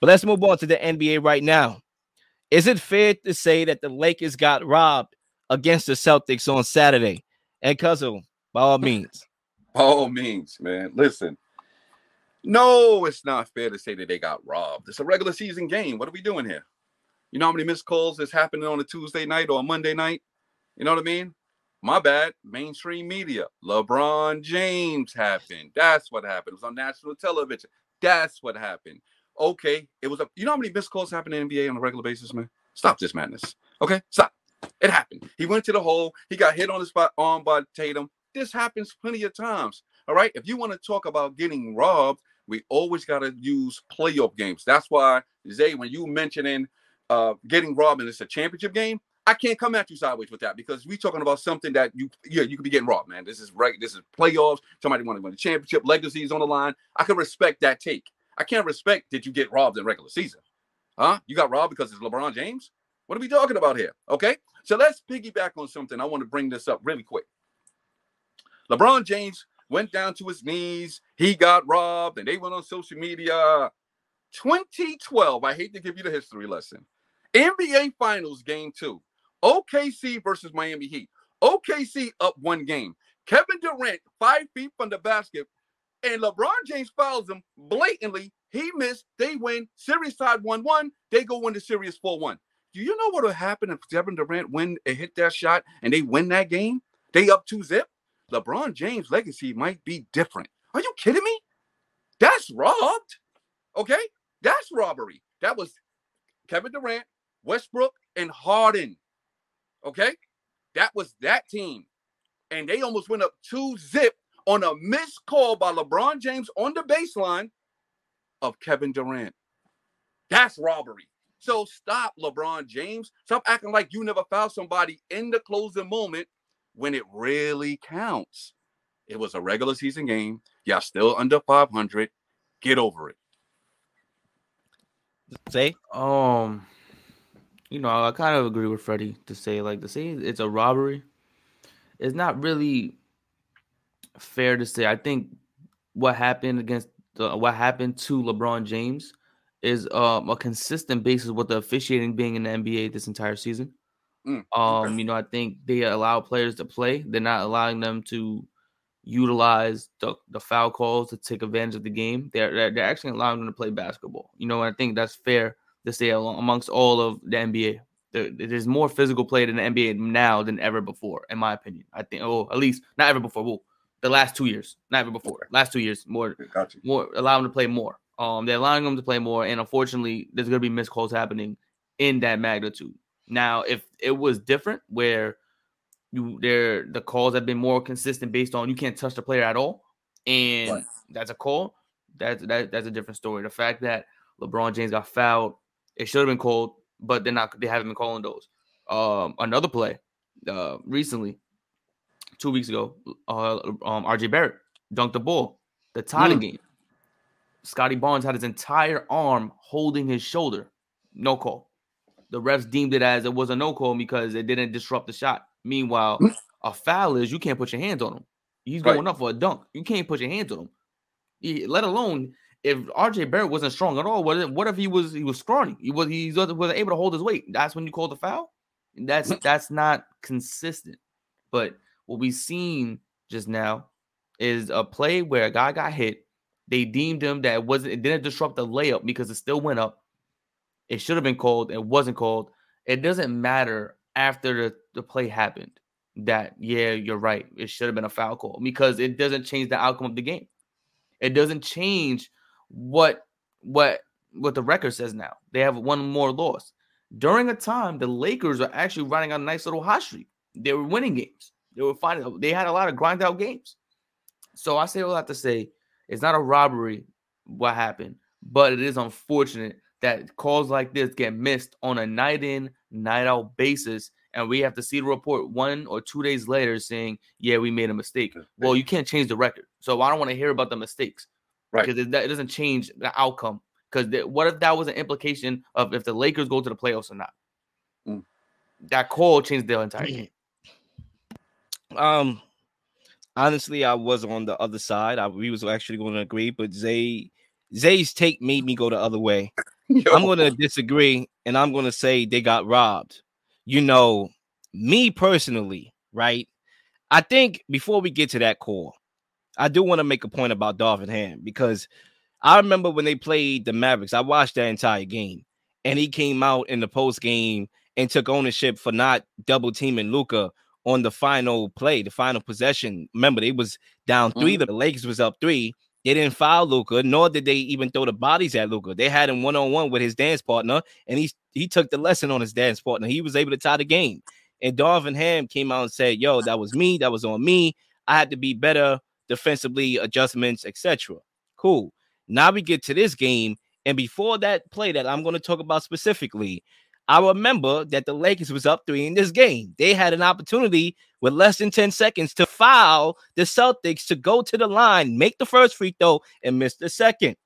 But let's move on to the NBA right now. Is it fair to say that the Lakers got robbed against the Celtics on Saturday? And Cuzzo, by all means. By all means, man. Listen, no, it's not fair to say that they got robbed. It's a regular season game. What are we doing here? You know how many missed calls is happening on a Tuesday night or a Monday night? You know what I mean? My bad. Mainstream media. LeBron James happened. That's what happened. It was on national television. That's what happened. Okay. It was a you know how many missed calls happen in NBA on a regular basis, man? Stop this madness. Okay, stop. It happened. He went to the hole. He got hit on the spot arm by Tatum. This happens plenty of times. All right. If you want to talk about getting robbed, we always got to use playoff games. That's why, Zay, when you mentioning uh, getting robbed and it's a championship game, I can't come at you sideways with that because we talking about something that you yeah you could be getting robbed, man. This is right. This is playoffs. Somebody want to win the championship. Legacy is on the line. I can respect that take. I can't respect that you get robbed in regular season. Huh? You got robbed because it's LeBron James? What are we talking about here? Okay. So let's piggyback on something. I want to bring this up really quick. LeBron James went down to his knees. He got robbed, and they went on social media. 2012. I hate to give you the history lesson. NBA Finals Game Two. OKC versus Miami Heat. OKC up one game. Kevin Durant five feet from the basket, and LeBron James fouls him blatantly. He missed. They win. Series tied one one. They go into series four one. Do you know what would happen if Kevin Durant win and hit that shot and they win that game? They up two zip. LeBron James' legacy might be different. Are you kidding me? That's robbed. Okay, that's robbery. That was Kevin Durant, Westbrook, and Harden. Okay, that was that team, and they almost went up two zip on a missed call by LeBron James on the baseline of Kevin Durant. That's robbery. So stop, LeBron James. Stop acting like you never found somebody in the closing moment when it really counts. It was a regular season game. Y'all still under 500. Get over it. Say, um, you know, I kind of agree with Freddie to say like to say it's a robbery. It's not really fair to say. I think what happened against the, what happened to LeBron James is um, a consistent basis with the officiating being in the NBA this entire season. Mm, okay. Um, you know, I think they allow players to play. They're not allowing them to utilize the, the foul calls to take advantage of the game. They're, they're, they're actually allowing them to play basketball. You know, I think that's fair to say amongst all of the NBA. There, there's more physical play in the NBA now than ever before, in my opinion. I think, oh, at least not ever before. Well, the last two years, not even before. Last two years, more, gotcha. more, allow them to play more. Um, they're allowing them to play more, and unfortunately, there's going to be missed calls happening in that magnitude. Now, if it was different, where you there the calls have been more consistent based on you can't touch the player at all, and right. that's a call. That's that, that's a different story. The fact that LeBron James got fouled, it should have been called, but they're not. They haven't been calling those. Um, another play, uh, recently, two weeks ago, uh, um, RJ Barrett dunked the ball, the tie mm. game. Scottie Barnes had his entire arm holding his shoulder. No call the refs deemed it as it was a no call because it didn't disrupt the shot. Meanwhile, mm. a foul is you can't put your hands on him. He's going right. up for a dunk. You can't put your hands on him. He, let alone if RJ Barrett wasn't strong at all. What if, what if he was he was scrawny? He was he was, was able to hold his weight. That's when you call the foul. That's mm. that's not consistent. But what we've seen just now is a play where a guy got hit. They deemed him that it wasn't it didn't disrupt the layup because it still went up. It should have been called. It wasn't called. It doesn't matter after the, the play happened that, yeah, you're right. It should have been a foul call because it doesn't change the outcome of the game. It doesn't change what what what the record says now. They have one more loss. During a time, the Lakers are actually running a nice little hot streak. They were winning games. They were finding they had a lot of grind out games. So I say all that to say it's not a robbery what happened, but it is unfortunate that calls like this get missed on a night in, night out basis. And we have to see the report one or two days later saying, yeah, we made a mistake. Well, you can't change the record. So I don't want to hear about the mistakes. Right. Because it, it, doesn't change the outcome. Because what if that was an implication of if the Lakers go to the playoffs or not? Mm. That call changed the entire game. Um, honestly, I was on the other side. I, we was actually going to agree, but Zay Zay's take made me go the other way. Yo. I'm going to disagree and I'm going to say they got robbed. You know, me personally, right? I think before we get to that core, I do want to make a point about Darvin Ham because I remember when they played the Mavericks, I watched that entire game and he came out in the post game and took ownership for not double teaming Luka on the final play, the final possession. Remember, they was down 3 Mhm. The Lakers was up three. They didn't foul Luka, nor did they even throw the bodies at Luka. They had him one on one with his dance partner, and he he took the lesson on his dance partner. He was able to tie the game. And Darvin Ham came out and said, "Yo, that was me. That was on me. I had to be better defensively, adjustments, etc." Cool. Now we get to this game, and before that play that I'm going to talk about specifically, I remember that the Lakers was up three in this game. They had an opportunity with less than 10 seconds to foul the Celtics to go to the line, make the first free throw, and miss the second.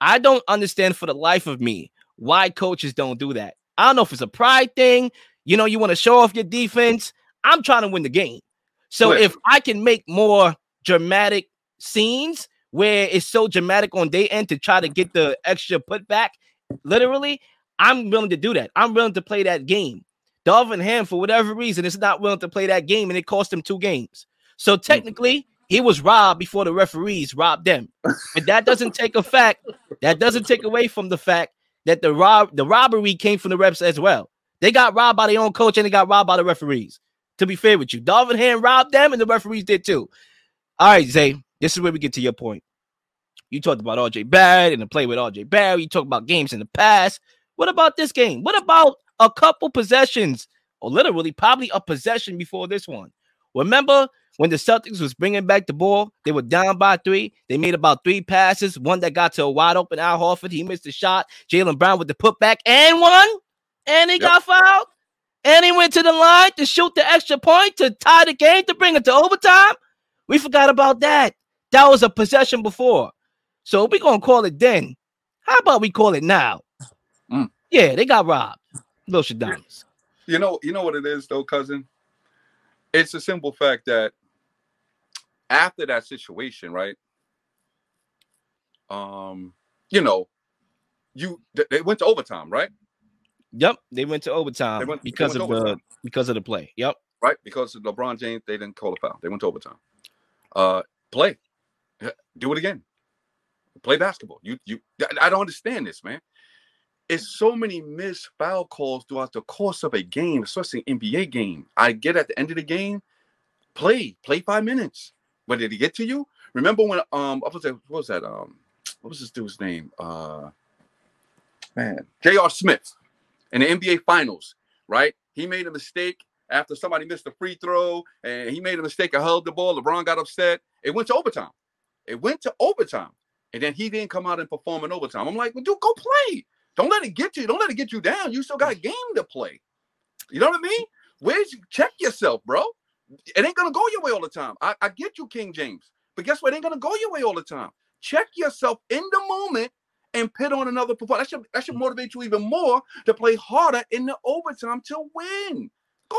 I don't understand for the life of me why coaches don't do that. I don't know if it's a pride thing. You know, you want to show off your defense. I'm trying to win the game. So Listen. if I can make more dramatic scenes where it's so dramatic on day end to try to get the extra putback, literally, I'm willing to do that. I'm willing to play that game. Darvin Ham, for whatever reason, is not willing to play that game, and it cost him two games. So hmm. technically, he was robbed before the referees robbed them. But that doesn't take a fact. That doesn't take away from the fact that the rob the robbery came from the reps as well. They got robbed by their own coach and they got robbed by the referees. To be fair with you, Darvin Ham robbed them, and the referees did too. All right, Zay, this is where we get to your point. You talked about RJ Barrett and the play with RJ Barrett. You talked about games in the past. What about this game? What about a couple possessions, or literally probably a possession before this one? Remember when the Celtics was bringing back the ball? They were down by three. They made about three passes. One that got to a wide open Al Horford. He missed the shot. Jaylen Brown with the putback and one, and he Yep. got fouled. And he went to the line to shoot the extra point to tie the game to bring it to overtime. We forgot about that. That was a possession before. So we're gonna call it then. How about we call it now? Yeah, they got robbed. Little Shadamas. You know, you know what it is though, cousin. It's a simple fact that after that situation, right? Um, you know, you they went to overtime, right? Yep, they went to overtime went- because of to the because of the play. Yep. Right? Because of LeBron James, they didn't call a foul. They went to overtime. Uh, play, do it again. Play basketball. You, you. I don't understand this, man. It's so many missed foul calls throughout the course of a game, especially an NBA game. I get at the end of the game, play, play five minutes. But did he get to you? Remember when um what was that? What was that? Um, what was this dude's name? Uh, man, J.R. Smith in the NBA Finals, right? He made a mistake after somebody missed a free throw, and he made a mistake and held the ball. LeBron got upset. It went to overtime. It went to overtime, and then he didn't come out and perform in overtime. I'm like, well, dude, go play. Don't let it get you. Don't let it get you down. You still got a game to play. You know what I mean? Where's check yourself, bro? It ain't gonna go your way all the time. I, I get you, King James, but guess what? It ain't gonna go your way all the time. Check yourself in the moment and put on another performance. That should that should motivate you even more to play harder in the overtime to win. Go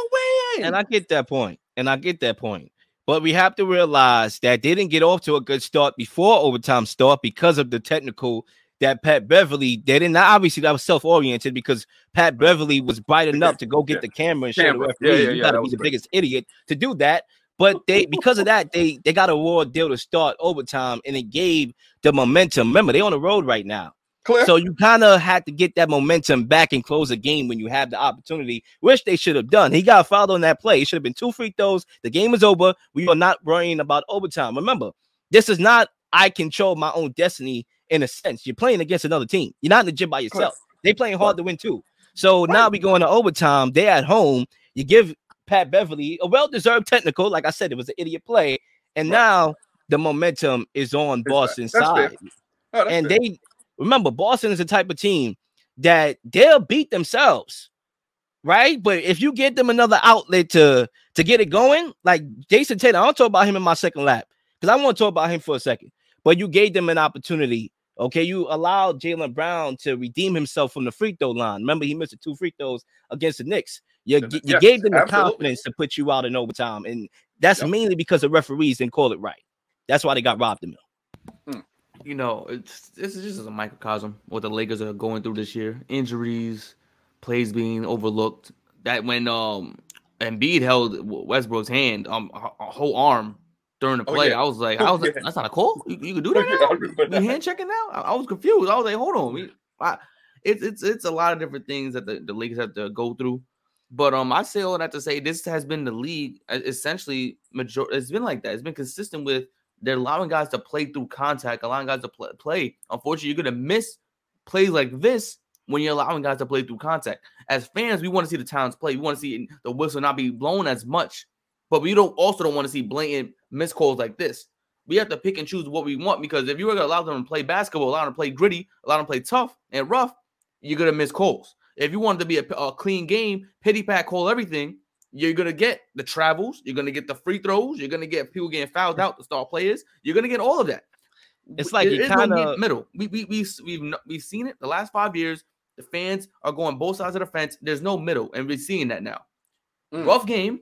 win. And I get that point. And I get that point. But we have to realize that they didn't get off to a good start before overtime start because of the technical that Pat Beverley they didn't obviously that was self-oriented because Pat Beverley was bright enough to go get Yeah. the camera and show Camera. the referee. yeah, you yeah, gotta be the great. biggest idiot to do that. But they because of that, they they got a raw deal to start overtime and it gave the momentum. Remember, they on the road right now. Clear. So you kind of had to get that momentum back and close a game when you have the opportunity, which they should have done. He got fouled on that play. It should have been two free throws. The game is over. We are not worrying about overtime. Remember, this is not I control my own destiny in a sense. You're playing against another team. You're not in the gym by yourself. They playing hard to win too. So now we go into overtime. They're at home. You give Pat Beverley a well-deserved technical. Like I said, it was an idiot play, and Right. now the momentum is on It's- Boston's side Oh, and fair. they remember Boston is the type of team that they'll beat themselves, right? But if you get them another outlet to to get it going, like Jason Taylor, I don't talk about him in my second lap because I want to talk about him for a second. But you gave them an opportunity. Okay, you allowed Jaylen Brown to redeem himself from the free throw line. Remember, he missed the two free throws against the Knicks. You, you yes, gave them the absolutely. confidence to put you out in overtime, and that's Yep. mainly because the referees didn't call it right. That's why they got robbed the mill. you know, it's this is just a microcosm what the Lakers are going through this year. Injuries, plays being overlooked. That when um Embiid held Westbrook's hand, um, a whole arm during the Oh, play, yeah. I was like, I was like, that's not a call. You, you can do that now. remember hand checking now. I, I was confused. I was like, hold on. We, I, it's it's it's a lot of different things that the, the Lakers have to go through. But um, I say all that to say this has been the league essentially major. It's been like that. It's been consistent with they're allowing guys to play through contact, allowing guys to play. play. Unfortunately, you're gonna miss plays like this when you're allowing guys to play through contact. As fans, we want to see the Towns play. We want to see the whistle not be blown as much, but we don't also don't want to see blatant missed calls like this. We have to pick and choose what we want because if you were gonna allow them to play basketball, allow them to play gritty, allow them to play tough and rough, you're gonna miss calls. If you want it to be a, a clean game, pity pat call everything, you're gonna get the travels, you're gonna get the free throws, you're gonna get people getting fouled out, the star players, you're gonna get all of that. It's like There you is kinda- mid- middle. We we we we've we've seen it the last five years. The fans are going both sides of the fence. There's no middle, and we're seeing that now. Mm. Rough game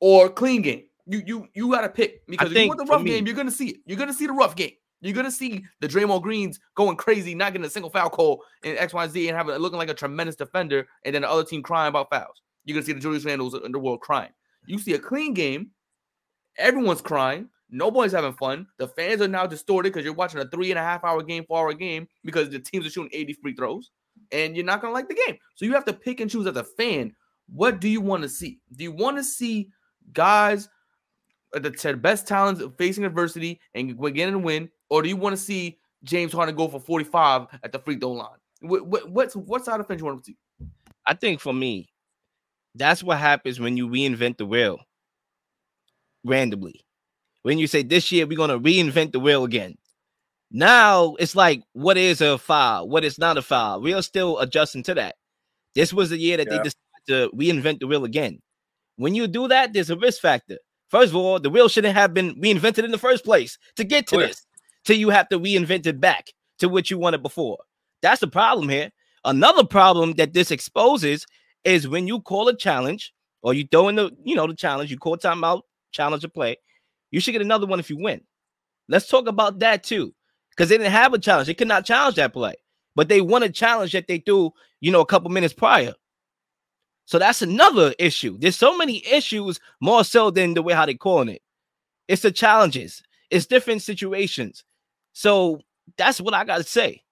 or clean game. You you you got to pick because if you want the rough me, game, you're gonna see it. You're gonna see the rough game. You're gonna see the Draymond Greens going crazy, not getting a single foul call in X Y Z and having looking like a tremendous defender, and then the other team crying about fouls. You're gonna see the Julius Randles in the world crying. You see a clean game, everyone's crying. Nobody's having fun. The fans are now distorted because you're watching a three and a half hour game, four hour game because the teams are shooting 80 free throws, and you're not gonna like the game. So you have to pick and choose as a fan. What do you want to see? Do you want to see guys Uh, the, the best talents facing adversity and we're getting a win, or do you want to see James Harden go for 45 at the free throw line? What, what, what's what side of the fence you want to see? I think for me, that's what happens when you reinvent the wheel randomly. When you say this year we're gonna reinvent the wheel again. Now it's like what is a foul, what is not a foul. We are still adjusting to that. This was the year that Yeah. they decided to reinvent the wheel again. When you do that, there's a risk factor. First of all, the wheel shouldn't have been reinvented in the first place to get to this. Till you have to reinvent it back to what you wanted before. That's the problem here. Another problem that this exposes is when you call a challenge or you throw in the, you know, the challenge, you call timeout, challenge a play, you should get another one if you win. Let's talk about that too. Because they didn't have a challenge. They could not challenge that play. But they won a challenge that they threw, you know, a couple minutes prior. So that's another issue. There's so many issues more so than the way how they calling it. It's the challenges, it's different situations. So that's what I gotta say.